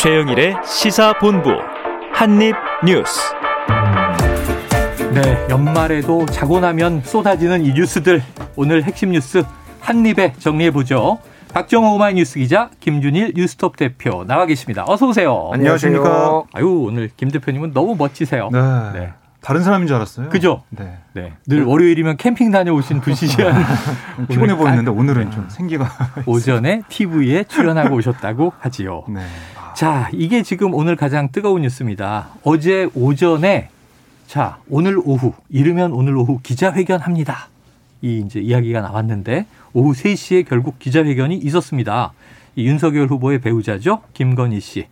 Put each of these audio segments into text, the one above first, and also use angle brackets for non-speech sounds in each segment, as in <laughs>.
최영일의 시사본부 한입뉴스. 네, 연말에도 자고 나면 쏟아지는 이 뉴스들 오늘 핵심 뉴스 한입에 정리해 보죠. 박정호 오마이뉴스 기자, 김준일 뉴스톱 대표 나와 계십니다. 어서 오세요. 안녕하십니까. 아유 오늘 김 대표님은 너무 멋지세요. 네. 네. 다른 사람인 줄 알았어요. 그죠? 네. 네. 늘 월요일이면 캠핑 다녀오신 분이시한 <laughs> 피곤해 보이는데 오늘은 좀 생기가 오전에 TV에 출연하고 오셨다고 하지요. 네. 자, 이게 지금 오늘 가장 뜨거운 뉴스입니다. 어제 오전에 자, 오늘 오후 이르면 오늘 오후 기자회견 합니다. 이 이제 이야기가 나왔는데 오후 3시에 결국 기자회견이 있었습니다. 이 윤석열 후보의 배우자죠. 김건희 씨.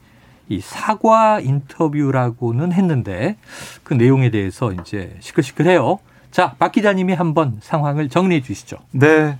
이 사과 인터뷰라고는 했는데 그 내용에 대해서 이제 시끌시끌해요. 자, 박 기자님이 한번 상황을 정리해 주시죠. 네.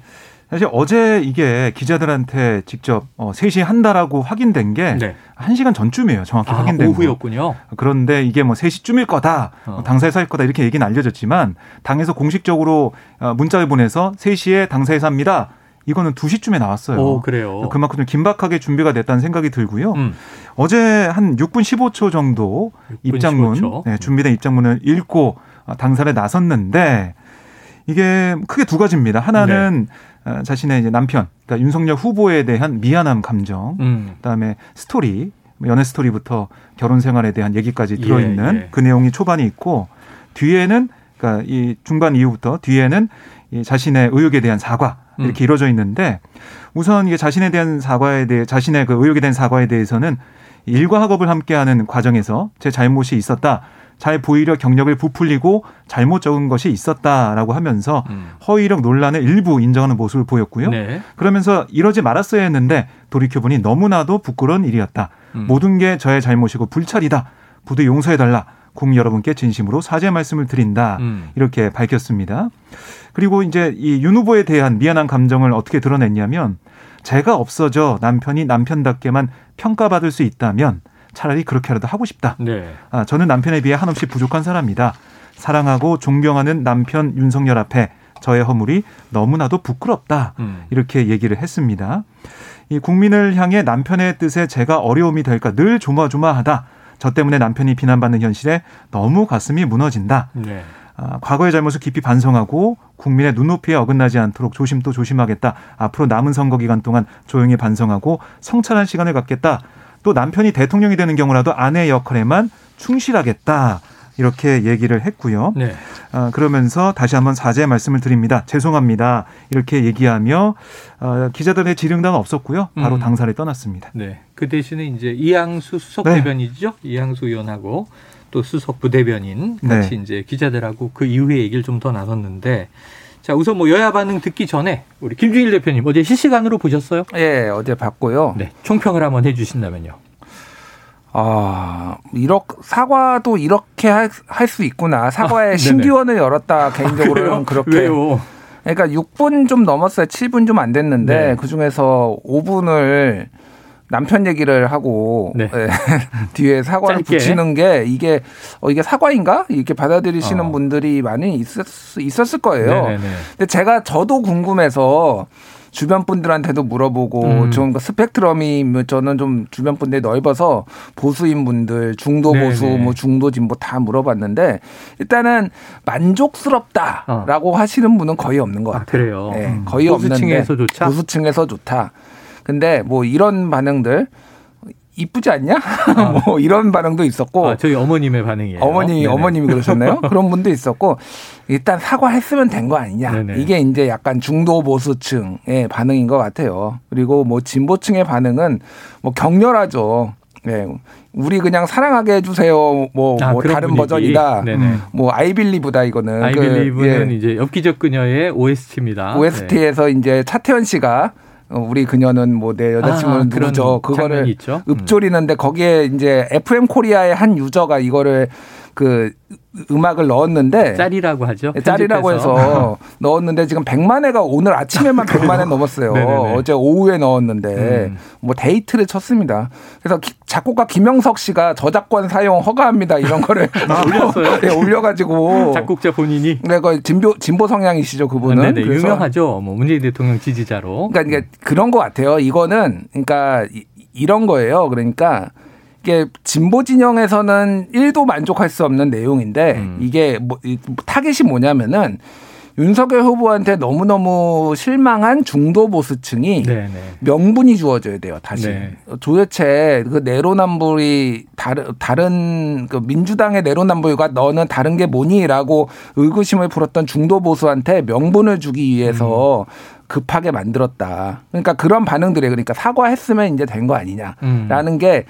사실 어제 이게 기자들한테 직접 어, 3시에 한다라고 확인된 게 네. 1시간 전쯤이에요. 정확히 아, 확인된 오후였군요. 거. 그런데 이게 뭐 3시쯤일 거다. 어. 당사에서 할 거다. 이렇게 얘기는 알려졌지만 당에서 공식적으로 어, 문자를 보내서 3시에 당사에서 합니다. 이거는 2시쯤에 나왔어요. 오, 그래요. 그만큼 좀 긴박하게 준비가 됐다는 생각이 들고요. 음. 어제 한 6분 15초 정도 6분 입장문, 15초. 네, 준비된 입장문을 읽고 어, 당사에 나섰는데 이게 크게 두 가지입니다. 하나는 네. 어, 자신의 이제 남편, 그러니까 윤석열 후보에 대한 미안함 감정, 음. 그다음에 스토리, 뭐 연애 스토리부터 결혼 생활에 대한 얘기까지 들어있는 예, 예. 그 내용이 초반에 있고 뒤에는 그러니까 이 중반 이후부터 뒤에는 이 자신의 의혹에 대한 사과 이렇게 음. 이루어져 있는데 우선 이게 자신에 대한 사과에 대해 자신의 그 의혹에 대한 사과에 대해서는 일과 학업을 함께하는 과정에서 제 잘못이 있었다. 잘 보이려 경력을 부풀리고 잘못 적은 것이 있었다라고 하면서 음. 허위 이력 논란을 일부 인정하는 모습을 보였고요. 네. 그러면서 이러지 말았어야 했는데 돌이켜보니 너무나도 부끄러운 일이었다. 음. 모든 게 저의 잘못이고 불찰이다. 부디 용서해달라. 국민 여러분께 진심으로 사죄 말씀을 드린다. 음. 이렇게 밝혔습니다. 그리고 이제 이 윤 후보에 대한 미안한 감정을 어떻게 드러냈냐면 제가 없어져 남편이 남편답게만 평가받을 수 있다면 차라리 그렇게라도 하고 싶다. 네. 아, 저는 남편에 비해 한없이 부족한 사람이다. 사랑하고 존경하는 남편 윤석열 앞에 저의 허물이 너무나도 부끄럽다. 음. 이렇게 얘기를 했습니다. 이 국민을 향해 남편의 뜻에 제가 어려움이 될까 늘 조마조마하다. 저 때문에 남편이 비난받는 현실에 너무 가슴이 무너진다. 네. 아, 과거의 잘못을 깊이 반성하고 국민의 눈높이에 어긋나지 않도록 조심 도 조심하겠다. 앞으로 남은 선거 기간 동안 조용히 반성하고 성찰한 시간을 갖겠다. 또 남편이 대통령이 되는 경우라도 아내 역할에만 충실하겠다. 이렇게 얘기를 했고요. 네. 아, 그러면서 다시 한번 사죄 말씀을 드립니다. 죄송합니다. 이렇게 얘기하며 어, 기자들의 지령당은 없었고요. 바로 음. 당사를 떠났습니다. 네. 그 대신에 이제 이양수 수석 네. 대변이죠. 이양수 의원하고 또 수석 부대변인 같이 네. 이제 기자들하고 그 이후에 얘기를 좀 더 나눴는데 자 우선 뭐 여야 반응 듣기 전에 우리 김준일 대표님 어제 실시간으로 보셨어요? 예, 어제 봤고요. 네, 총평을 한번 해주신다면요. 아, 이렇게 사과도 이렇게 할 수 있구나. 사과의 아, 신기원을 열었다. 개인적으로는 그렇게. 왜요? 그러니까 6분 좀 넘었어요. 7분 좀 안 됐는데 네. 그 중에서 5분을 남편 얘기를 하고 네. 네. <laughs> 뒤에 사과를 짧게. 붙이는 게 이게 어 이게 사과인가 이렇게 받아들이시는 어. 분들이 많이 있었 있었을 거예요. 네네네. 근데 제가 저도 궁금해서 주변 분들한테도 물어보고 음. 좀그 스펙트럼이 뭐 저는 좀 주변 분들이 넓어서 보수인 분들 중도 보수 네네. 뭐 중도 진보 다 물어봤는데 일단은 만족스럽다라고 어. 하시는 분은 거의 없는 것 아, 같아요. 아, 그래요. 네, 음. 거의 보수층에서 없는데 좋다? 보수층에서 좋다. 근데 뭐 이런 반응들 이쁘지 않냐? 아. <laughs> 뭐 이런 반응도 있었고. 아, 저희 어머님의 반응이에요. 어머니 어머님이 그러셨나요? <laughs> 그런 분도 있었고 일단 사과했으면 된 거 아니냐. 네네. 이게 이제 약간 중도 보수층의 반응인 것 같아요. 그리고 뭐 진보층의 반응은 뭐 격렬하죠. 네. 우리 그냥 사랑하게 해주세요. 뭐, 아, 뭐 다른 분위기. 버전이다. 네네. 뭐 I Believe다 이거는. I Believe는 그, 예. 이제 엽기적 그녀의 OST입니다. OST에서 네. 이제 차태현 씨가 어, 우리 그녀는 뭐 내 여자친구는 아, 누구죠? 그거를 음. 읊조리는데 거기에 이제 FM 코리아의 한 user가 이거를 그 음악을 넣었는데 짤이라고 하죠. 네, 짤이라고 해서 넣었는데 지금 100만 회가 오늘 아침에만 100만 회 넘었어요. 어제 오후에 넣었는데 음. 뭐 대히트를 쳤습니다. 그래서 기, 작곡가 김형석 씨가 저작권 사용 허가합니다 이런 거를 <laughs> 아, 올렸어요. 네, 올려가지고 작곡자 본인이 네, 그 진보 진보 성향이시죠 그분은. 네네, 유명하죠. 뭐 문재인 대통령 지지자로. 그러니까 이게 그런 것 같아요. 이거는 그러니까 이, 이런 거예요. 그러니까 이게 진보 진영에서는 1도 만족할 수 없는 내용인데 음. 이게 뭐 타겟이 뭐냐면은 윤석열 후보한테 너무너무 실망한 중도 보수층이 네네. 네. 명분이 주어져야 돼요. 다시 네. 도대체 그 내로남불이 다른 다른 그 민주당의 내로남불과 너는 다른 게 뭐니라고 의구심을 풀었던 중도 보수한테 명분을 주기 위해서 음. 급하게 만들었다. 그러니까 그런 반응들이 그러니까 사과했으면 이제 된 거 아니냐라는 음. 게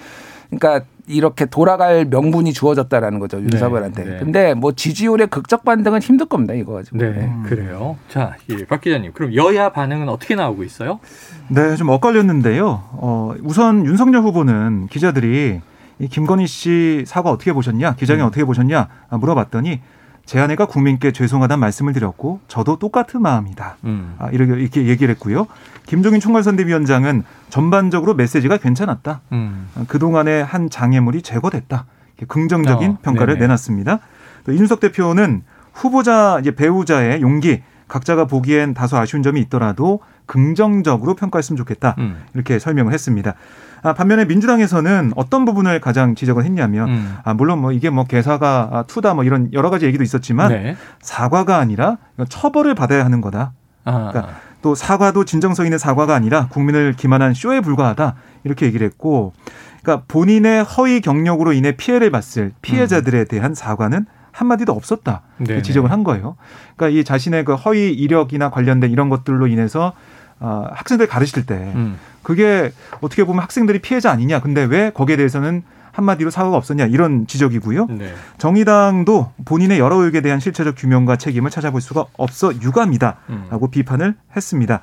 그러니까 이렇게 돌아갈 명분이 주어졌다라는 거죠 윤석열한테. 네, 네. 근데 뭐 지지율의 극적 반등은 힘들 겁니다 이거 가지고. 네, 음. 그래요. 자, 예, 박 기자님, 그럼 여야 반응은 어떻게 나오고 있어요? 네, 좀 엇갈렸는데요. 어, 우선 윤석열 후보는 기자들이 이 김건희 씨 사과 어떻게 보셨냐, 기자님 음. 어떻게 보셨냐 물어봤더니 제 아내가 국민께 죄송하다는 말씀을 드렸고 저도 똑같은 마음이다. 음. 아, 이렇게, 이렇게 얘기를 했고요. 김종인 총괄선대위원장은 전반적으로 메시지가 괜찮았다. 음. 아, 그동안의 한 장애물이 제거됐다. 긍정적인 어, 평가를 네네. 내놨습니다. 또 이준석 대표는 후보자 이제 배우자의 용기 각자가 보기엔 다소 아쉬운 점이 있더라도 긍정적으로 평가했으면 좋겠다. 음. 이렇게 설명을 했습니다. 아, 반면에 민주당에서는 어떤 부분을 가장 지적을 했냐면 음. 아, 물론 뭐 이게 뭐 개사가 아, 투다 뭐 이런 여러 가지 얘기도 있었지만 네. 사과가 아니라 처벌을 받아야 하는 거다. 아. 그러니까 또 사과도 진정성 있는 사과가 아니라 국민을 기만한 쇼에 불과하다 이렇게 얘기를 했고 그러니까 본인의 허위 경력으로 인해 피해를 봤을 피해자들에 대한 사과는 한마디도 없었다. 네 지적을 한 거예요. 그러니까 이 자신의 그 허위 이력이나 관련된 이런 것들로 인해서 어, 학생들 가르칠 때 음. 그게 어떻게 보면 학생들이 피해자 아니냐. 근데 왜 거기에 대해서는 한마디로 사과가 없었냐 이런 지적이고요. 네. 정의당도 본인의 여러 의혹에 대한 실체적 규명과 책임을 찾아볼 수가 없어 유감이다라고 음. 비판을 했습니다.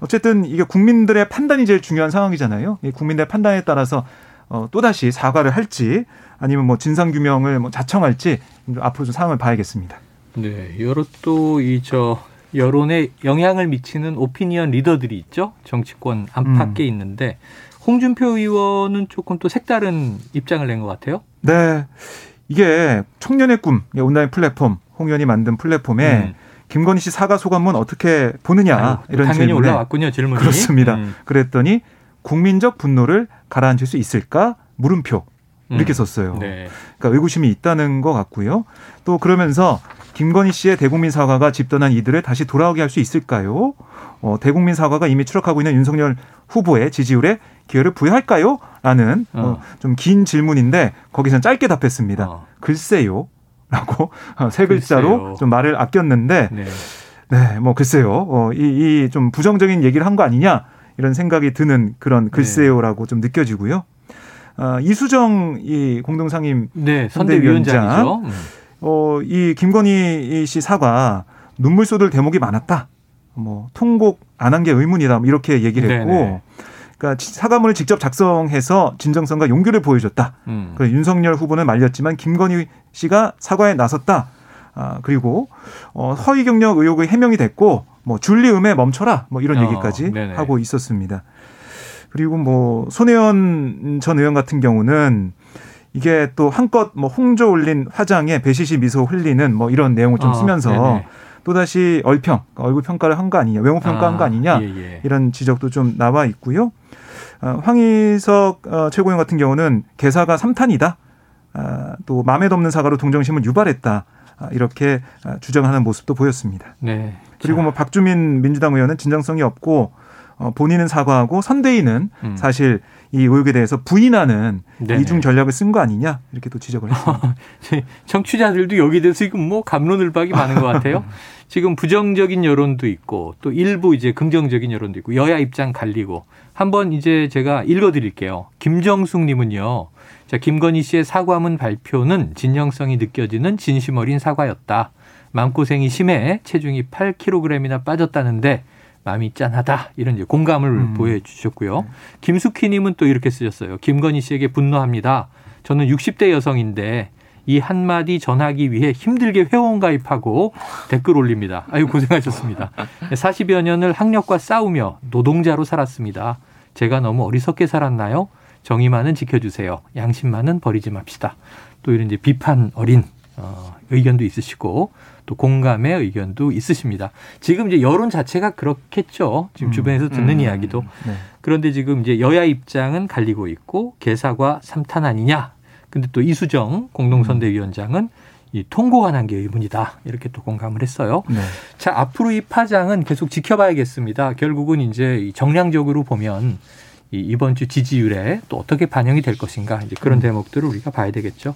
어쨌든 이게 국민들의 판단이 제일 중요한 상황이잖아요. 이 국민들의 판단에 따라서 어, 또다시 사과를 할지 아니면 뭐 진상 규명을 뭐 자청할지 앞으로 좀 상황을 봐야겠습니다. 네, 여러 또 이 저 여론에 영향을 미치는 오피니언 리더들이 있죠. 정치권 안팎에 음. 있는데 홍준표 의원은 조금 또 색다른 입장을 낸 것 같아요. 네. 이게 청년의 꿈 온라인 플랫폼 홍 의원이 만든 플랫폼에 음. 김건희 씨 사과 소감문 어떻게 보느냐 아유, 이런 당연히 질문에 올라왔군요 질문이 그렇습니다. 음. 그랬더니 국민적 분노를 가라앉힐 수 있을까 물음표 이렇게 음. 썼어요. 네. 그러니까 의구심이 있다는 것 같고요. 또 그러면서 김건희 씨의 대국민 사과가 집단한 이들을 다시 돌아오게 할 수 있을까요? 어, 대국민 사과가 이미 추락하고 있는 윤석열 후보의 지지율에 기회를 부여할까요? 라는 어. 어, 좀긴 질문인데 거기서는 짧게 답했습니다. 어. 글쎄요. <laughs> 라고 어, 세 글자로 글쎄요. 좀 말을 아꼈는데 네. 네, 뭐 글쎄요. 어, 이, 이 좀 부정적인 얘기를 한 거 아니냐 이런 생각이 드는 그런 네. 글쎄요라고 네. 좀 느껴지고요. 어, 이수정 이 공동상임 네, 선대위원장. 음. 어, 이 김건희 씨 사과 눈물 쏟을 대목이 많았다. 뭐 통곡 안 한 게 의문이다. 뭐 이렇게 얘기를 했고 네네. 그러니까 사과문을 직접 작성해서 진정성과 용기를 보여줬다. 음. 그 윤석열 후보는 말렸지만 김건희 씨가 사과에 나섰다. 아, 그리고 어, 허위 경력 의혹의 해명이 됐고 뭐 줄리음에 멈춰라. 뭐 이런 어, 얘기까지 네네. 하고 있었습니다. 그리고 뭐 손혜원 전 의원 같은 경우는 이게 또 한껏 뭐 홍조 올린 화장에 배시시 미소 흘리는 뭐 이런 내용을 좀 아, 쓰면서 아, 또다시 얼평 얼굴 평가를 한 거 아니냐 외모 평가한 아, 거 아니냐 예, 예. 이런 지적도 좀 나와 있고요. 어, 황희석 어, 최고위원 같은 경우는 개사가 삼탄이다. 아, 또 마음에 덮는 사과로 동정심을 유발했다. 아, 이렇게 아, 주장하는 모습도 보였습니다. 네. 그리고 뭐 박주민 민주당 의원은 진정성이 없고 어, 본인은 사과하고 선대위는 음. 사실 이 의혹에 대해서 부인하는 네네. 이중 전략을 쓴 거 아니냐 이렇게 또 지적을 했습니다. <laughs> 청취자들도 여기에 대해서 지금 뭐 감론을박이 많은 것 같아요. <laughs> 지금 부정적인 여론도 있고 또 일부 이제 긍정적인 여론도 있고 여야 입장 갈리고 한번 이제 제가 읽어드릴게요. 김정숙 님은요. 자, 김건희 씨의 사과문 발표는 진정성이 느껴지는 진심 어린 사과였다. 마음고생이 심해 체중이 8kg이나 빠졌다는데 마음이 짠하다 이런 이제 공감을 음. 보여주셨고요. 김숙희님은 또 이렇게 쓰셨어요. 김건희 씨에게 분노합니다. 저는 60대 여성인데 이 한마디 전하기 위해 힘들게 회원 가입하고 댓글 올립니다. 아유, 고생하셨습니다. 40여 년을 학력과 싸우며 노동자로 살았습니다. 제가 너무 어리석게 살았나요? 정의만은 지켜주세요. 양심만은 버리지 맙시다. 또 이런 이제 비판 어린 어, 의견도 있으시고 또 공감의 의견도 있으십니다. 지금 이제 여론 자체가 그렇겠죠. 지금 음. 주변에서 듣는 음. 이야기도. 네. 그런데 지금 이제 여야 입장은 갈리고 있고 개사과 삼탄 아니냐. 근데 또 이수정 공동선대위원장은 이 통고가 난 게 의문이다. 이렇게 또 공감을 했어요. 네. 자, 앞으로 이 파장은 계속 지켜봐야겠습니다. 결국은 이제 정량적으로 보면 이 이번 주 지지율에 또 어떻게 반영이 될 것인가 이제 그런 음. 대목들을 우리가 봐야 되겠죠.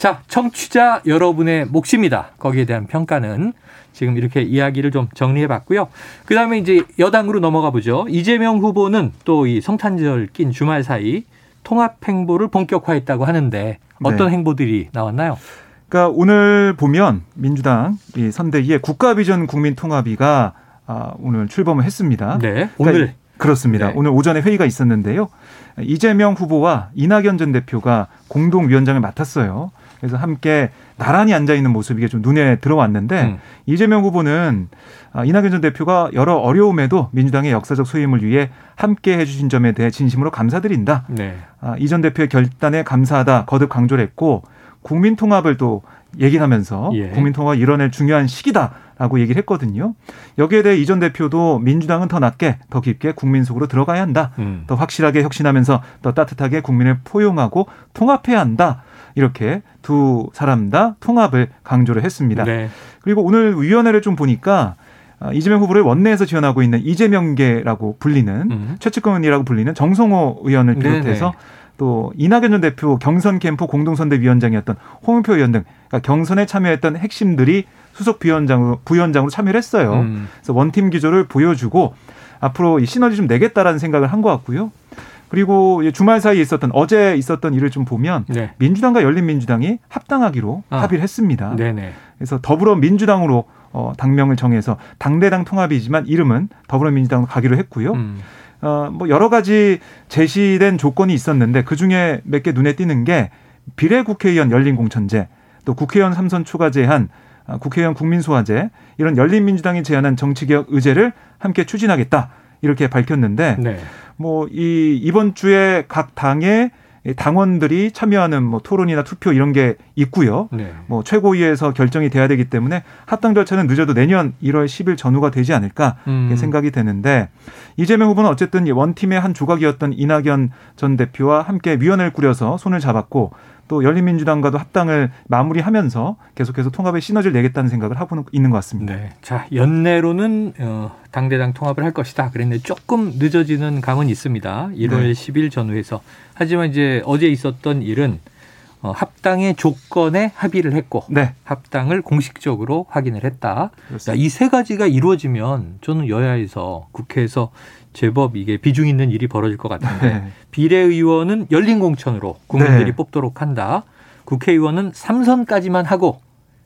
자, 청취자 여러분의 몫입니다. 거기에 대한 평가는 지금 이렇게 이야기를 좀 정리해 봤고요. 그 다음에 이제 여당으로 넘어가 보죠. 이재명 후보는 또 이 성탄절 낀 주말 사이 통합 행보를 본격화했다고 하는데 어떤 네. 행보들이 나왔나요? 그러니까 오늘 보면 민주당 이 선대위의 국가비전 국민통합위가 아, 오늘 출범을 했습니다. 네. 그러니까 오늘 그렇습니다. 네. 오늘 오전에 회의가 있었는데요. 이재명 후보와 이낙연 전 대표가 공동 위원장을 맡았어요. 그래서 함께 나란히 앉아 있는 모습이 좀 눈에 들어왔는데 음. 이재명 후보는 아, 이낙연 전 대표가 여러 어려움에도 민주당의 역사적 소임을 위해 함께 해주신 점에 대해 진심으로 감사드린다. 네. 아, 이전 대표의 결단에 감사하다 거듭 강조를 했고 국민 통합을 또 얘기하면서 예. 국민 통합을 이뤄낼 중요한 시기다라고 얘기를 했거든요. 여기에 대해 이전 대표도 민주당은 더 낮게 더 깊게 국민 속으로 들어가야 한다. 음. 더 확실하게 혁신하면서 더 따뜻하게 국민을 포용하고 통합해야 한다. 이렇게 두 사람 다 통합을 강조를 했습니다. 네. 그리고 오늘 위원회를 좀 보니까 아, 이재명 후보를 원내에서 지원하고 있는 이재명계라고 불리는 음. 최측근이라고 불리는 정성호 의원을 비롯해서 네네. 또 이낙연 전 대표 경선 캠프 공동선대위원장이었던 홍영표 의원 등 그러니까 경선에 참여했던 핵심들이 수석 부위원장으로, 부위원장으로 참여를 했어요. 음. 그래서 원팀 기조를 보여주고 앞으로 이 시너지 좀 내겠다라는 생각을 한 것 같고요. 그리고 주말 사이에 있었던 어제 있었던 일을 좀 보면 네. 민주당과 열린민주당이 합당하기로 아. 합의를 했습니다. 네네. 그래서 더불어민주당으로 어, 당명을 정해서 당대당 통합이지만 이름은 더불어민주당으로 가기로 했고요. 음. 어, 뭐 여러 가지 제시된 조건이 있었는데 그 중에 몇 개 눈에 띄는 게 비례 국회의원 열린 공천제, 또 국회의원 삼선 추가 제한, 아, 국회의원 국민소화제 이런 열린민주당이 제안한 정치개혁 의제를 함께 추진하겠다 이렇게 밝혔는데 네. 뭐이 이번 주에 각 당의 당원들이 참여하는 뭐 토론이나 투표 이런 게 있고요. 네. 뭐 최고위에서 결정이 돼야 되기 때문에 합당 절차는 늦어도 내년 1월 10일 전후가 되지 않을까 음. 생각이 되는데 이재명 후보는 어쨌든 원팀의 한 조각이었던 이낙연 전 대표와 함께 위원회를 꾸려서 손을 잡았고 또 열린민주당과도 합당을 마무리하면서 계속해서 통합의 시너지를 내겠다는 생각을 하고 있는 것 같습니다. 네. 자 연내로는 어, 당대당 통합을 할 것이다. 그랬는데 조금 늦어지는 감은 있습니다. 1월 네. 10일 전후에서 하지만 이제 어제 있었던 일은 어, 합당의 조건에 합의를 했고 네. 합당을 공식적으로 확인을 했다. 이 세 가지가 이루어지면 저는 여야에서 국회에서 제법 이게 비중 있는 일이 벌어질 것 같은데 네. 비례의원은 열린 공천으로 국민들이 네. 뽑도록 한다. 국회의원은 3선까지만 하고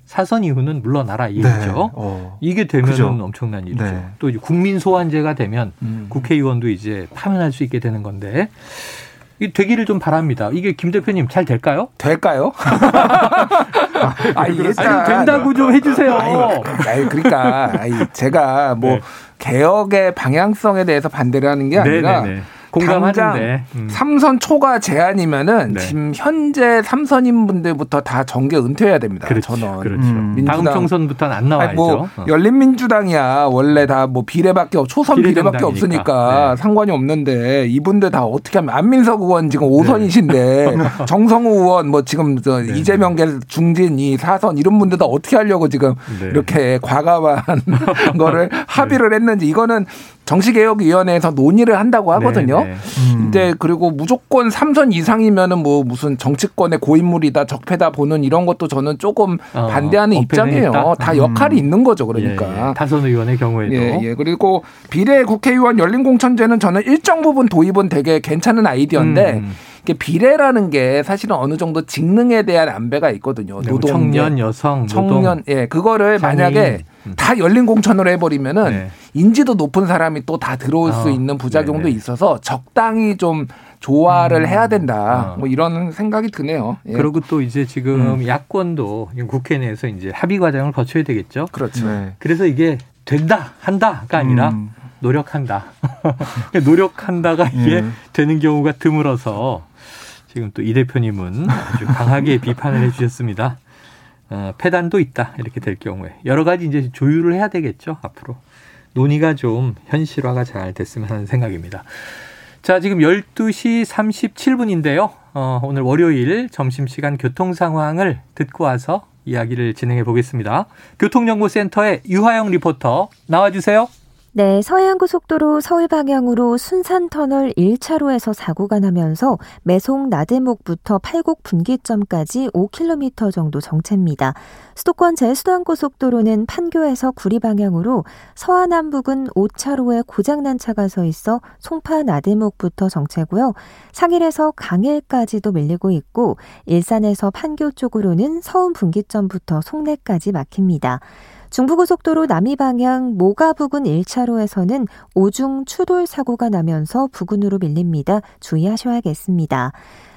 사선 이후는 물러나라 이 네. 얘기죠. 네. 어. 이게 되면 엄청난 일이죠. 네. 또 이제 국민 소환제가 되면 음. 국회의원도 이제 파면할 수 있게 되는 건데 이 되기를 좀 바랍니다. 이게 김 대표님 잘 될까요? 될까요? <laughs> 아, 일단 아니, 된다고 좀 해주세요. 아니, 그러니까 제가 뭐 네. 개혁의 방향성에 대해서 반대를 하는 게 아니라 네네네. 공감하는데 음. 삼선 초과 제한이면은 네. 지금 현재 삼선인 분들부터 다 정계 은퇴해야 됩니다. 그렇죠. 저는 그렇죠. 음. 다음 총선부터는 안 나와야죠. 뭐 어. 열린민주당이야 원래 다 뭐 비례밖에 없 초선 비례밖에 없으니까 네. 상관이 없는데 이분들 다 어떻게 하면 안민석 의원 지금 5선이신데 네. <laughs> 정성우 의원 뭐 지금 저 네. 이재명 계 중진 이 사선 이런 분들 다 어떻게 하려고 지금 네. 이렇게 과감한 <laughs> 거를 네. 합의를 했는지 이거는 정치개혁위원회에서 논의를 한다고 하거든요. 네, 네. 음. 근데 그리고 무조건 삼선 이상이면은 뭐 무슨 정치권의 고인물이다 적폐다 보는 이런 것도 저는 조금 어, 반대하는 입장이에요. 있다? 다 음. 역할이 음. 있는 거죠. 그러니까 예, 예. 다선 의원의 경우에도 예, 예. 그리고 비례 국회의원 열린 공천제는 저는 일정 부분 도입은 되게 괜찮은 아이디어인데. 음. 비례라는 게 사실은 어느 정도 직능에 대한 안배가 있거든요. 네, 뭐 노동 청년, 여성, 청년, 예, 그거를 장애인. 만약에 음. 다 열린 공천으로 해버리면은 네. 인지도 높은 사람이 또 다 들어올 어, 수 있는 부작용도 네네. 있어서 적당히 좀 조화를 음. 해야 된다. 어. 뭐 이런 생각이 드네요. 예. 그리고 또 이제 지금 음. 야권도 국회 내에서 이제 합의 과정을 거쳐야 되겠죠. 그렇죠. 네. 그래서 이게 된다, 한다가 아니라 음. 노력한다. <laughs> 노력한다가 이게 예. 되는 경우가 드물어서 지금 또 이 대표님은 아주 강하게 <laughs> 비판을 해주셨습니다. 어, 폐단도 있다 이렇게 될 경우에 여러 가지 이제 조율을 해야 되겠죠 앞으로 논의가 좀 현실화가 잘 됐으면 하는 생각입니다. 자 지금 12시 37분인데요. 어, 오늘 월요일 점심시간 교통 상황을 듣고 와서 이야기를 진행해 보겠습니다. 교통정보센터의 유하영 리포터 나와주세요. 네, 서해안고속도로 서울 방향으로 순산터널 1차로에서 사고가 나면서 매송 나대목부터 팔곡 분기점까지 5km 정도 정체입니다. 수도권 제수도안고속도로는 판교에서 구리 방향으로 서하남 부근 5차로에 고장난 차가 서 있어 송파 나대목부터 정체고요. 상일에서 강일까지도 밀리고 있고 일산에서 판교 쪽으로는 서운 분기점부터 송내까지 막힙니다. 중부고속도로 남이 방향 모가 부근 1차로에서는 오중 추돌 사고가 나면서 부근으로 밀립니다. 주의하셔야겠습니다.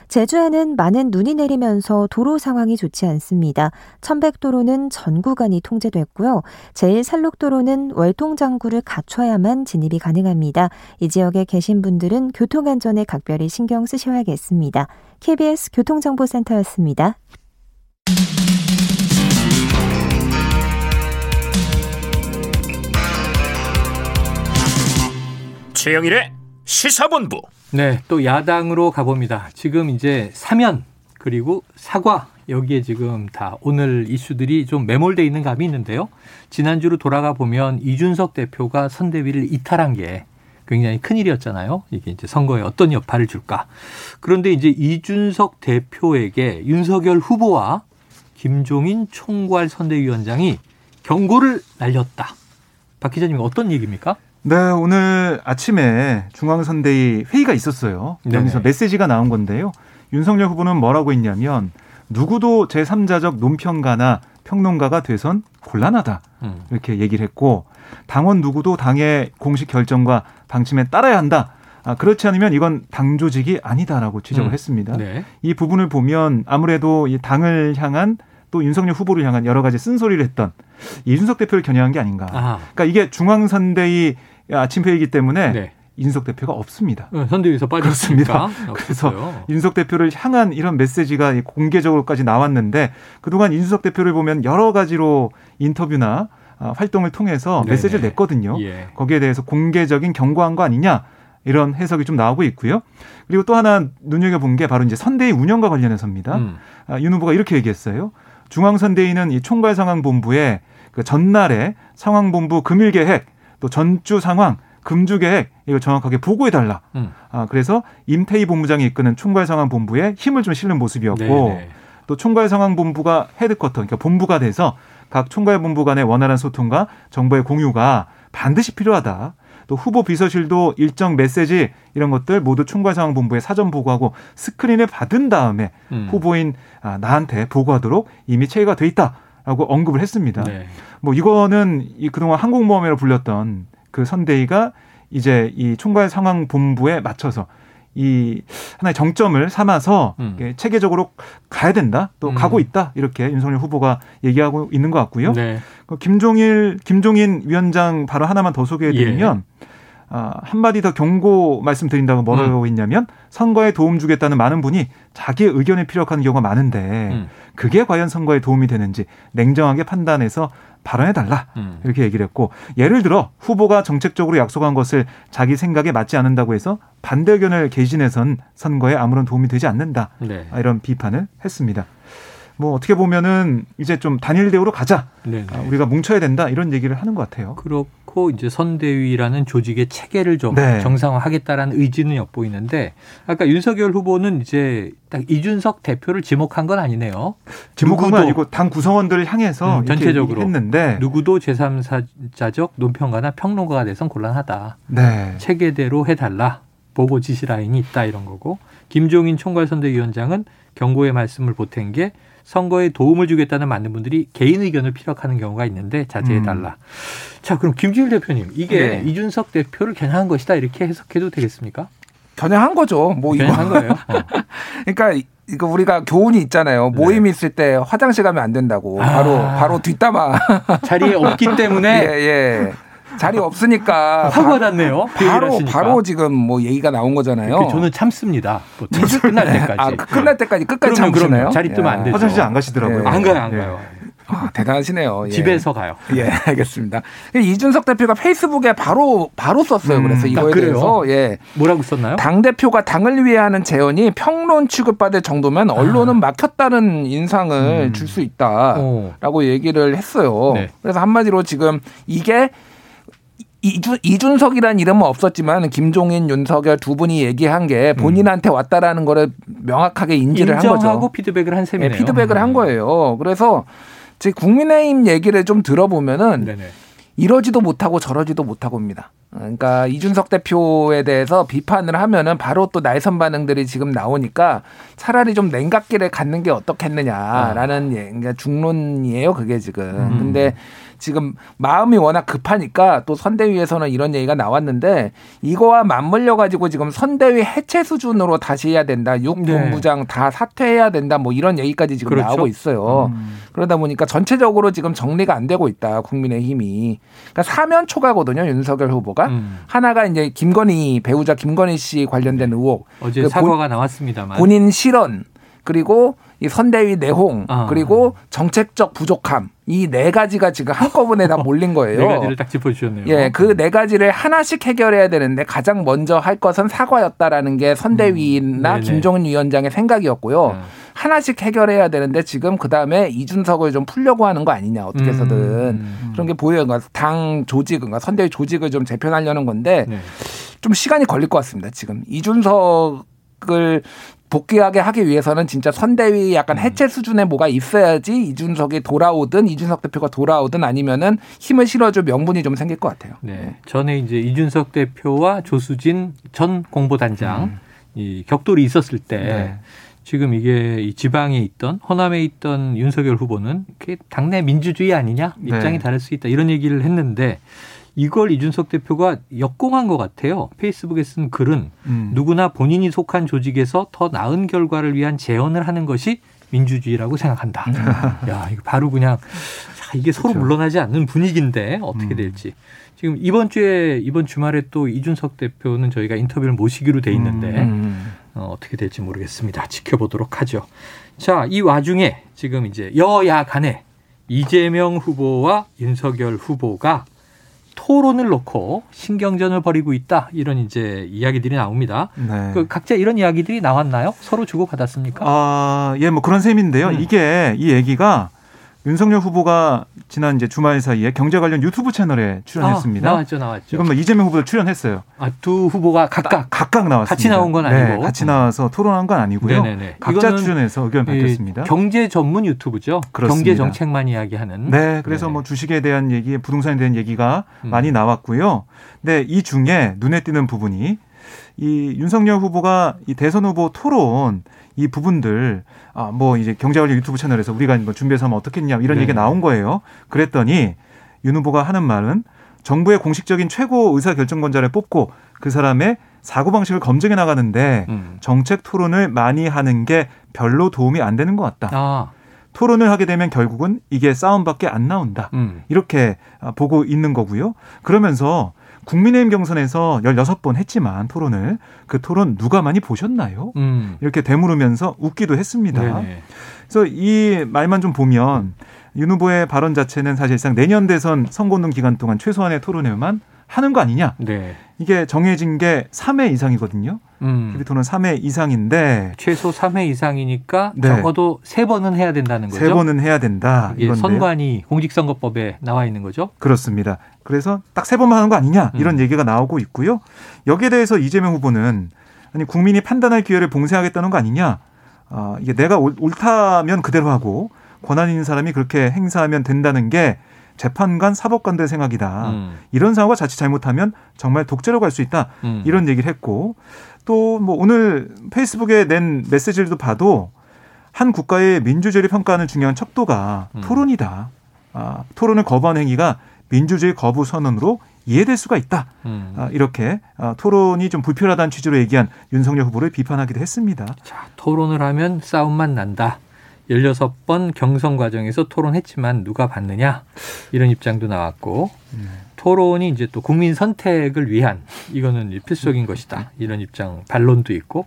제주에는 많은 눈이 내리면서 도로 상황이 좋지 않습니다. 천백도로는 전 구간이 통제됐고요. 제1산록도로는 월통장구를 갖춰야만 진입이 가능합니다. 이 지역에 계신 분들은 교통안전에 각별히 신경 쓰셔야겠습니다. KBS 교통정보센터였습니다. 최영일의 시사본부. 네, 또 야당으로 가봅니다. 지금 이제 사면 그리고 사과 여기에 지금 다 오늘 이슈들이 좀 매몰돼 있는 감이 있는데요. 지난주로 돌아가 보면 이준석 대표가 선대위를 이탈한 게 굉장히 큰 일이었잖아요. 이게 이제 선거에 어떤 여파를 줄까. 그런데 이제 이준석 대표에게 윤석열 후보와 김종인 총괄 선대위원장이 경고를 날렸다. 박 기자님 어떤 얘기입니까? 네, 오늘 아침에 중앙선대위 회의가 있었어요. 여기서 메시지가 나온 건데요. 윤석열 후보는 뭐라고 했냐면 누구도 제3자적 논평가나 평론가가 돼선 곤란하다. 음. 이렇게 얘기를 했고 당원 누구도 당의 공식 결정과 방침에 따라야 한다. 아, 그렇지 않으면 이건 당 조직이 아니다라고 지적을 음. 했습니다. 네. 이 부분을 보면 아무래도 이 당을 향한 또 윤석열 후보를 향한 여러 가지 쓴소리를 했던 이준석 대표를 겨냥한 게 아닌가. 아하. 그러니까 이게 중앙선대위 아침 회의이기 때문에 네. 윤석 대표가 없습니다. 네, 선대위에서 빠졌습니다. 그래서 윤석 대표를 향한 이런 메시지가 공개적으로까지 나왔는데 그동안 윤석 대표를 보면 여러 가지로 인터뷰나 아, 활동을 통해서 네네. 메시지를 냈거든요. 예. 거기에 대해서 공개적인 경고한 거 아니냐 이런 해석이 좀 나오고 있고요. 그리고 또 하나 눈여겨본 게 바로 이제 선대위 운영과 관련해서입니다. 음. 아, 윤 후보가 이렇게 얘기했어요. 중앙선대위는 이 총괄 상황본부에 그 전날에 상황본부 금일 계획 또 전주 상황 금주 계획 이거 정확하게 보고해 달라. 음. 아 그래서 임태희 본부장이 이끄는 총괄 상황 본부에 힘을 좀 실는 모습이었고 네네. 또 총괄 상황 본부가 헤드쿼터 그러니까 본부가 돼서 각 총괄 본부 간의 원활한 소통과 정보의 공유가 반드시 필요하다. 또 후보 비서실도 일정 메시지 이런 것들 모두 총괄 상황 본부에 사전 보고하고 스크린을 받은 다음에 음. 후보인 아, 나한테 보고하도록 이미 체계가 돼 있다. 라고 언급을 했습니다. 네. 뭐 이거는 이 그동안 항공모함이라고 불렸던 그 선대위가 이제 이 총괄 상황 본부에 맞춰서 이 하나의 정점을 삼아서 음. 체계적으로 가야 된다 또 음. 가고 있다 이렇게 윤석열 후보가 얘기하고 있는 것 같고요. 네. 그 김종일 김종인 위원장 바로 하나만 더 소개해드리면 예. 아, 한 마디 더 경고 말씀드린다고 뭐라고 음. 했냐면 선거에 도움 주겠다는 많은 분이 자기의 의견을 피력하는 경우가 많은데 음. 그게 과연 선거에 도움이 되는지 냉정하게 판단해서 발언해달라 음. 이렇게 얘기를 했고 예를 들어 후보가 정책적으로 약속한 것을 자기 생각에 맞지 않는다고 해서 반대 의견을 개진해선 선거에 아무런 도움이 되지 않는다 네. 이런 비판을 했습니다. 뭐 어떻게 보면은 이제 좀 단일 대우로 가자. 네네. 아, 우리가 뭉쳐야 된다 이런 얘기를 하는 것 같아요. 그렇고 이제 선대위라는 조직의 체계를 좀 네. 정상화하겠다라는 의지는 엿보이는데 아까 윤석열 후보는 이제 딱 이준석 대표를 지목한 건 아니네요. 지목한 건 아니고 당 구성원들을 향해서 음, 전체적으로 했는데 누구도 제3자적 논평가나 평론가가 돼선 곤란하다. 네. 체계대로 해달라. 보고 지시 라인이 있다 이런 거고 김종인 총괄선대위원장은 경고의 말씀을 보탠 게 선거에 도움을 주겠다는 많은 분들이 개인 의견을 피력하는 경우가 있는데 자제해 달라. 음. 자, 그럼 김지일 대표님, 이게 네. 이준석 대표를 겨냥한 것이다 이렇게 해석해도 되겠습니까? 겨냥한 거죠. 뭐 겨냥한 거예요. 어. <laughs> 그러니까 이거 우리가 교훈이 있잖아요. 모임 네. 있을 때 화장실 가면 안 된다고. 아. 바로 바로 뒷담화 자리에 없기 때문에 <laughs> 예, 예. 자리 없으니까 <laughs> 확 와닿네요. 바로 바로 지금 뭐 얘기가 나온 거잖아요. 저는 참습니다. 보통 <laughs> 끝날 때까지. 아, 끝날 때까지 끝까지 참으시나요? 자리 뜨면 안 되죠. 화장실 안 가시더라고요. 예. 안 가요, 안 가요. 아, 대단하시네요. 예. 집에서 가요. 예, 알겠습니다. 이준석 대표가 페이스북에 바로 바로 썼어요. 그래서 음, 이거에 아, 대해서 예. 뭐라고 썼나요? 당 대표가 당을 위해 하는 재언이 평론 취급받을 정도면 언론은 아. 막혔다는 인상을 음. 줄수 있다라고 오. 얘기를 했어요. 네. 그래서 한마디로 지금 이게 이준, 이준석이라는 이름은 없었지만 김종인, 윤석열 두 분이 얘기한 게 본인한테 왔다라는 거를 명확하게 인지를 한 거죠. 인정하고 피드백을 한 셈이네요. 네, 피드백을 한 음. 거예요. 그래서 제 국민의힘 얘기를 좀 들어보면은 네네. 이러지도 못하고 저러지도 못하고입니다. 그러니까 이준석 대표에 대해서 비판을 하면은 바로 또 날선 반응들이 지금 나오니까 차라리 좀 냉각기를 갖는 게 어떻겠느냐라는 아. 예, 그러니까 중론이에요. 그게 지금. 음. 근데 지금 마음이 워낙 급하니까 또 선대위에서는 이런 얘기가 나왔는데 이거와 맞물려 가지고 지금 선대위 해체 수준으로 다시 해야 된다. 육 본부장 네. 다 사퇴해야 된다. 뭐 이런 얘기까지 지금 그렇죠? 나오고 있어요. 음. 그러다 보니까 전체적으로 지금 정리가 안 되고 있다. 국민의힘이. 그러니까 사면 초과거든요. 윤석열 후보가. 음. 하나가 이제 김건희 배우자 김건희 씨 관련된 의혹. 어제 그 사과가 본, 나왔습니다만. 본인 실언 그리고 이 선대위 내홍 아. 그리고 정책적 부족함 이 네 가지가 지금 한꺼번에 다 몰린 거예요. <laughs> 네 가지를 딱 짚어주셨네요. 예, 그 네 가지를 하나씩 해결해야 되는데 가장 먼저 할 것은 사과였다라는 게 선대위나 음. 김종인 위원장의 생각이었고요. 네. 하나씩 해결해야 되는데 지금 그 다음에 이준석을 좀 풀려고 하는 거 아니냐 어떻게 해서든 음. 그런 게 보여요. 그러니까 당 조직, 그러니까 선대위 조직을 좀 재편하려는 건데 네. 좀 시간이 걸릴 것 같습니다. 지금 이준석 을 복귀하게 하기 위해서는 진짜 선대위 약간 음. 해체 수준의 뭐가 있어야지 이준석이 돌아오든 이준석 대표가 돌아오든 아니면은 힘을 실어줄 명분이 좀 생길 것 같아요. 네. 네. 전에 이제 이준석 대표와 조수진 전 공보단장 음. 이 격돌이 있었을 때 네. 지금 이게 이 지방에 있던 호남에 있던 윤석열 후보는 그게 당내 민주주의 아니냐 입장이 네. 다를 수 있다 이런 얘기를 했는데 이걸 이준석 대표가 역공한 것 같아요. 페이스북에 쓴 글은 음. 누구나 본인이 속한 조직에서 더 나은 결과를 위한 재언을 하는 것이 민주주의라고 생각한다. 음. 야, 이거 바로 그냥 자, 이게 서로 그렇죠. 물러나지 않는 분위기인데 어떻게 음. 될지. 지금 이번 주에 이번 주말에 또 이준석 대표는 저희가 인터뷰를 모시기로 돼 있는데 음. 음. 어, 어떻게 될지 모르겠습니다. 지켜보도록 하죠. 자, 이 와중에 지금 이제 여야 간에 이재명 후보와 윤석열 후보가 토론을 놓고 신경전을 벌이고 있다 이런 이제 이야기들이 나옵니다. 네. 그 각자 이런 이야기들이 나왔나요? 서로 주고 받았습니까? 아, 예, 뭐 그런 셈인데요. 음. 이게 이 얘기가 윤석열 후보가 지난 이제 주말 사이에 경제 관련 유튜브 채널에 출연했습니다. 아, 나왔죠, 나왔죠. 이건 뭐 이재명 후보도 출연했어요. 아, 두 후보가 각각 각각 나왔습니다. 같이 나온 건 아니고 네, 같이 나와서 토론한 건 아니고요. 네네네. 각자 출연해서 의견 밝혔습니다. 경제 전문 유튜브죠. 그렇습니다. 경제 정책만 이야기하는. 네, 그래서 네네. 뭐 주식에 대한 얘기, 부동산에 대한 얘기가 음. 많이 나왔고요. 근데 이 중에 눈에 띄는 부분이 이 윤석열 후보가 이 대선 후보 토론 이 부분들 아 뭐 이제 경제관련 유튜브 채널에서 우리가 뭐 준비해서 하면 어떻겠냐 이런 네. 얘기가 나온 거예요. 그랬더니 윤 후보가 하는 말은 정부의 공식적인 최고 의사 결정권자를 뽑고 그 사람의 사고 방식을 검증해 나가는데 음. 정책 토론을 많이 하는 게 별로 도움이 안 되는 것 같다. 아. 토론을 하게 되면 결국은 이게 싸움밖에 안 나온다. 음. 이렇게 보고 있는 거고요. 그러면서 국민의힘 경선에서 16번 했지만 토론을 그 토론 누가 많이 보셨나요? 음. 이렇게 되물으면서 웃기도 했습니다. 네네. 그래서 이 말만 좀 보면 윤 후보의 발언 자체는 사실상 내년 대선 선거운동 기간 동안 최소한의 토론회만 하는 거 아니냐. 네. 이게 정해진 게 3회 이상이거든요. 음. 캐비토는 3회 이상인데 최소 3회 이상이니까 네. 적어도 3번은 해야 된다는 거죠. 3번은 해야 된다. 이게 선관위 공직선거법에 나와 있는 거죠. 그렇습니다. 그래서 딱 3번만 하는 거 아니냐 이런 음. 얘기가 나오고 있고요. 여기에 대해서 이재명 후보는 아니 국민이 판단할 기회를 봉쇄하겠다는 거 아니냐. 아, 이게 내가 옳다면 그대로 하고 권한 있는 사람이 그렇게 행사하면 된다는 게 재판관, 사법관들 생각이다. 음. 이런 상황과 자칫 잘못하면 정말 독재로 갈 수 있다. 음. 이런 얘기를 했고 또 뭐 오늘 페이스북에 낸 메시지를 봐도 한 국가의 민주주의를 평가하는 중요한 척도가 음. 토론이다. 아, 토론을 거부하는 행위가 민주주의 거부 선언으로 이해될 수가 있다. 음. 아, 이렇게 아, 토론이 좀 불필요하다는 취지로 얘기한 윤석열 후보를 비판하기도 했습니다. 자, 토론을 하면 싸움만 난다. 16번 경선 과정에서 토론했지만 누가 받느냐 이런 입장도 나왔고 음. 토론이 이제 또 국민 선택을 위한 이거는 필수적인 것이다 이런 입장 반론도 있고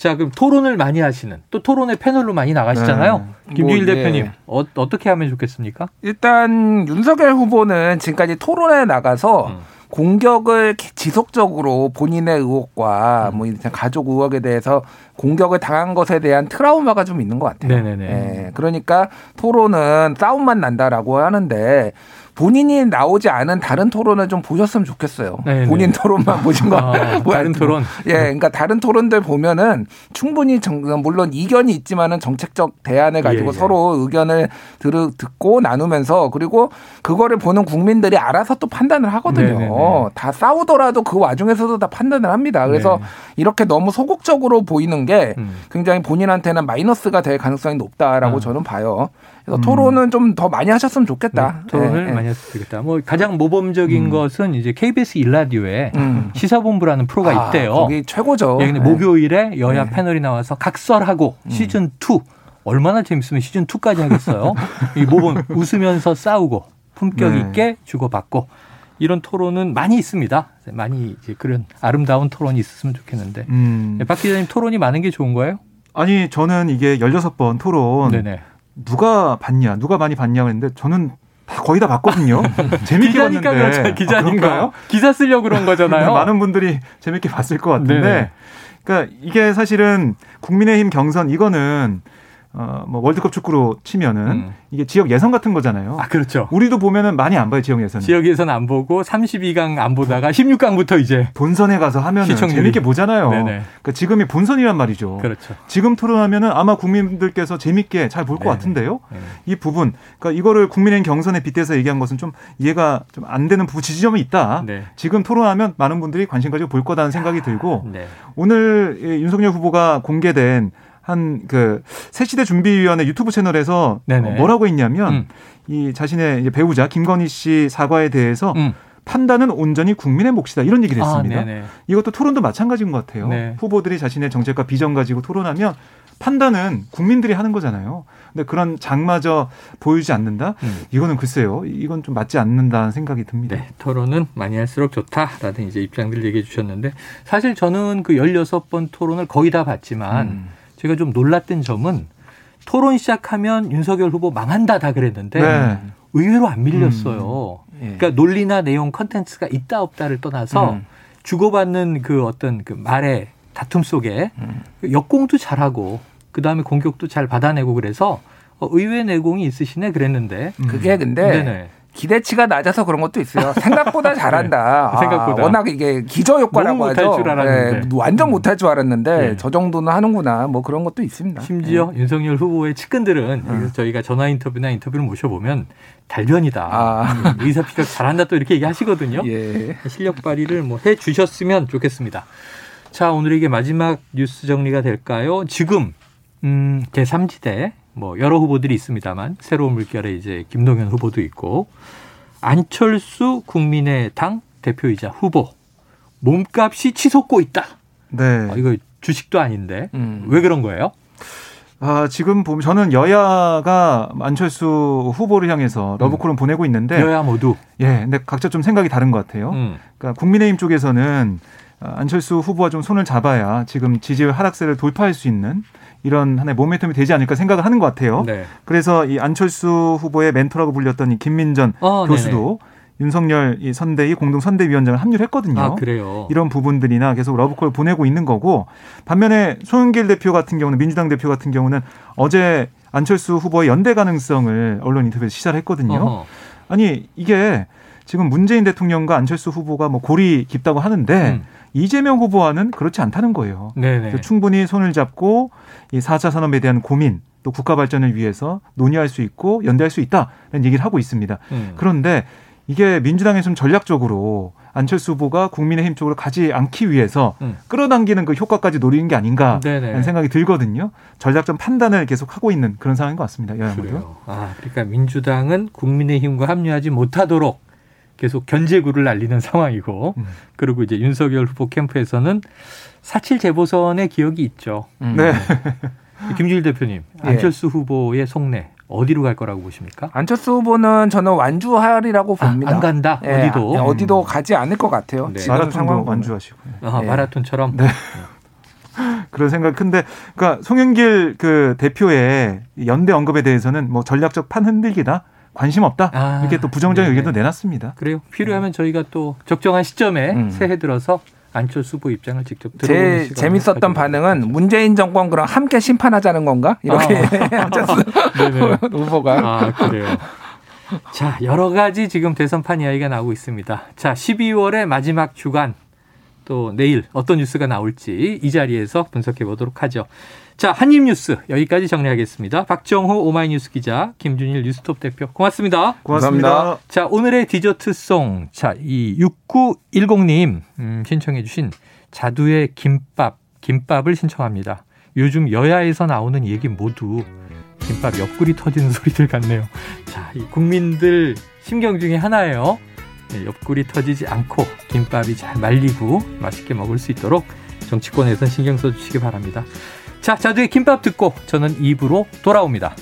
자, 그럼 토론을 많이 하시는 또 토론의 패널로 많이 나가시잖아요. 네. 김주일 뭐, 대표님 예. 어, 떻게 하면 좋겠습니까? 일단 윤석열 후보는 지금까지 토론에 나가서 음. 공격을 지속적으로 본인의 의혹과 음. 뭐 가족 의혹에 대해서 공격을 당한 것에 대한 트라우마가 좀 있는 것 같아요. 네네네. 예, 그러니까 토론은 싸움만 난다라고 하는데 본인이 나오지 않은 다른 토론을 좀 보셨으면 좋겠어요. 네네. 본인 토론만 보신 거. 아, 뭐 다른 토론. 예, 그러니까 다른 토론들 보면은 충분히 정, 물론 이견이 있지만은 정책적 대안을 가지고 예, 예. 서로 의견을 들, 듣고 나누면서 그리고 그거를 보는 국민들이 알아서 또 판단을 하거든요. 네네네. 다 싸우더라도 그 와중에서도 다 판단을 합니다. 그래서 네. 이렇게 너무 소극적으로 보이는 게 음. 굉장히 본인한테는 마이너스가 될 가능성이 높다라고 음. 저는 봐요. 그래서 음. 토론은 좀 더 많이 하셨으면 좋겠다. 네, 토론을 네, 많이 했으면 좋겠다. 뭐 가장 모범적인 음. 것은 이제 KBS 일라디오에 음. 시사본부라는 프로가 아, 있대요. 거기 최고죠. 예, 근데 네. 목요일에 여야 네. 패널이 나와서 각설하고 음. 시즌 2 얼마나 재밌으면 시즌 2까지 하겠어요. <laughs> 이 모범 웃으면서 싸우고 품격 네. 있게 주고받고 이런 토론은 많이 있습니다. 많이 이제 그런 아름다운 토론이 있었으면 좋겠는데 음. 박 기자님 토론이 많은 게 좋은 거예요? 아니 저는 이게 16번 토론 네네. 누가 봤냐, 누가 많이 봤냐 그랬는데 저는 다 거의 다 봤거든요. <laughs> 재밌게 기자니까 봤는데. 그렇죠. 기자니까. 아, 기사 쓰려고 그런 거잖아요. 많은 분들이 재밌게 봤을 것 같은데. 네네. 그러니까 이게 사실은 국민의힘 경선 이거는 어, 뭐 월드컵 축구로 치면은 음. 이게 지역 예선 같은 거잖아요. 아, 그렇죠. 우리도 보면은 많이 안 봐요, 지역 예선. 지역 예선 안 보고 32강 안 보다가 16강부터 이제 본선에 가서 하면 재밌게 보잖아요. 네네. 그러니까 지금이 본선이란 말이죠. 그렇죠. 지금 토론하면은 아마 국민들께서 재밌게 잘 볼 것 같은데요. 네네. 이 부분, 그러니까 이거를 국민의힘 경선에 빗대서 얘기한 것은 좀 이해가 좀 안 되는 부분 지점이 있다. 네. 지금 토론하면 많은 분들이 관심 가지고 볼 거다는 생각이 들고 네. 오늘 윤석열 후보가 공개된 한 그 새시대 준비위원회 유튜브 채널에서 네네. 뭐라고 했냐면 음. 이 자신의 배우자 김건희 씨 사과에 대해서 음. 판단은 온전히 국민의 몫이다 이런 얘기를 아, 했습니다. 아, 이것도 토론도 마찬가지인 것 같아요. 네. 후보들이 자신의 정책과 비전 가지고 토론하면 판단은 국민들이 하는 거잖아요. 근데 그런 장마저 보이지 않는다? 음. 이거는 글쎄요. 이건 좀 맞지 않는다는 생각이 듭니다. 네, 토론은 많이 할수록 좋다라는 이제 입장들 얘기해 주셨는데 사실 저는 그 16번 토론을 거의 다 봤지만 음. 제가 좀 놀랐던 점은 토론 시작하면 윤석열 후보 망한다 다 그랬는데 네. 의외로 안 밀렸어요. 음. 예. 그러니까 논리나 내용 컨텐츠가 있다 없다를 떠나서 음. 주고받는 그 어떤 그 말의 다툼 속에 음. 역공도 잘하고 그 다음에 공격도 잘 받아내고 그래서 어, 의외 내공이 있으시네 그랬는데 그게 근데 네네. 기대치가 낮아서 그런 것도 있어요. 생각보다 잘한다. <laughs> 네. 생각보다. 아, 워낙 이게 기저 효과라고 하죠. 네, 완전 음. 못할 줄 알았는데 네. 저 정도는 하는구나. 뭐 그런 것도 있습니다. 심지어 네. 윤석열 후보의 측근들은 음. 저희가 전화 인터뷰나 인터뷰를 모셔보면 달변이다. 아. 음, 의사피격 잘한다 또 이렇게 얘기하시거든요. 예. 실력 발휘를 뭐 해 주셨으면 좋겠습니다. 자, 오늘 이게 마지막 뉴스 정리가 될까요? 지금 음, 제3지대 뭐 여러 후보들이 있습니다만 새로운 물결에 이제 김동연 후보도 있고 안철수 국민의당 대표이자 후보 몸값이 치솟고 있다. 네. 아, 이거 주식도 아닌데 음. 왜 그런 거예요? 아, 지금 보면 저는 여야가 안철수 후보를 향해서 러브콜을 음. 보내고 있는데 여야 모두 예, 근데 각자 좀 생각이 다른 것 같아요. 음. 그러니까 국민의힘 쪽에서는 안철수 후보와 좀 손을 잡아야 지금 지지율 하락세를 돌파할 수 있는 이런 하나의 모멘텀이 되지 않을까 생각을 하는 것 같아요. 네. 그래서 이 안철수 후보의 멘토라고 불렸던 이 김민전 어, 교수도 네네. 윤석열 이 선대위 공동 선대위원장을 합류를 했거든요. 아, 그래요. 이런 부분들이나 계속 러브콜 보내고 있는 거고 반면에 송영길 대표 같은 경우는 민주당 대표 같은 경우는 어제 안철수 후보의 연대 가능성을 언론 인터뷰에서 시사를 했거든요. 어허. 아니 이게 지금 문재인 대통령과 안철수 후보가 뭐 골이 깊다고 하는데 음. 이재명 후보와는 그렇지 않다는 거예요. 충분히 손을 잡고 이 4차 산업에 대한 고민 또 국가 발전을 위해서 논의할 수 있고 연대할 수 있다는 얘기를 하고 있습니다. 음. 그런데 이게 민주당에 좀 전략적으로 안철수 후보가 국민의힘 쪽으로 가지 않기 위해서 음. 끌어당기는 그 효과까지 노리는 게 아닌가 라는 생각이 들거든요. 전략적 판단을 계속 하고 있는 그런 상황인 것 같습니다. 여야모두. 아, 그러니까 민주당은 국민의힘과 합류하지 못하도록 계속 견제구를 날리는 <laughs> 상황이고, 음. 그리고 이제 윤석열 후보 캠프에서는 사칠 재보선의 기억이 있죠. 음. 네. 김주일 대표님, 예. 안철수 예. 후보의 속내 어디로 갈 거라고 보십니까? 안철수 후보는 저는 완주하리라고 아, 봅니다. 아, 안 간다. 예, 어디도 음. 어디도 가지 않을 것 같아요. 네. 마라톤도 완주하시고. 아, 네. 마라톤처럼. 네. <laughs> 그런 생각 근데 그러니까 송영길 그 대표의 연대 언급에 대해서는 뭐 전략적 판 흔들기다. 관심 없다. 아, 이렇게 또 부정적인 네네. 의견도 내놨습니다. 그래요. 필요하면 저희가 또 적정한 시점에 음. 새해 들어서 안철수 후보 입장을 직접 들어보는 제 재밌었던 반응은 문재인 정권 그럼 함께 심판하자는 건가? 이렇게 아. <laughs> 안철수 <laughs> 후보가. 아, 그래요. 자, 여러 가지 지금 대선판 이야기가 나오고 있습니다. 자, 12월의 마지막 주간 또 내일 어떤 뉴스가 나올지 이 자리에서 분석해 보도록 하죠. 자, 한입 뉴스 여기까지 정리하겠습니다. 박정호 오마이뉴스 기자, 김준일 뉴스톱 대표 고맙습니다. 고맙습니다. 자, 오늘의 디저트송. 자, 이 6910님 음, 신청해 주신 자두의 김밥, 김밥을 신청합니다. 요즘 여야에서 나오는 얘기 모두 김밥 옆구리 터지는 소리들 같네요. 자, 이 국민들 심경 중에 하나예요. 네, 옆구리 터지지 않고 김밥이 잘 말리고 맛있게 먹을 수 있도록 정치권에선 신경 써주시기 바랍니다. 자, 자두의 김밥 듣고 저는 입으로 돌아옵니다.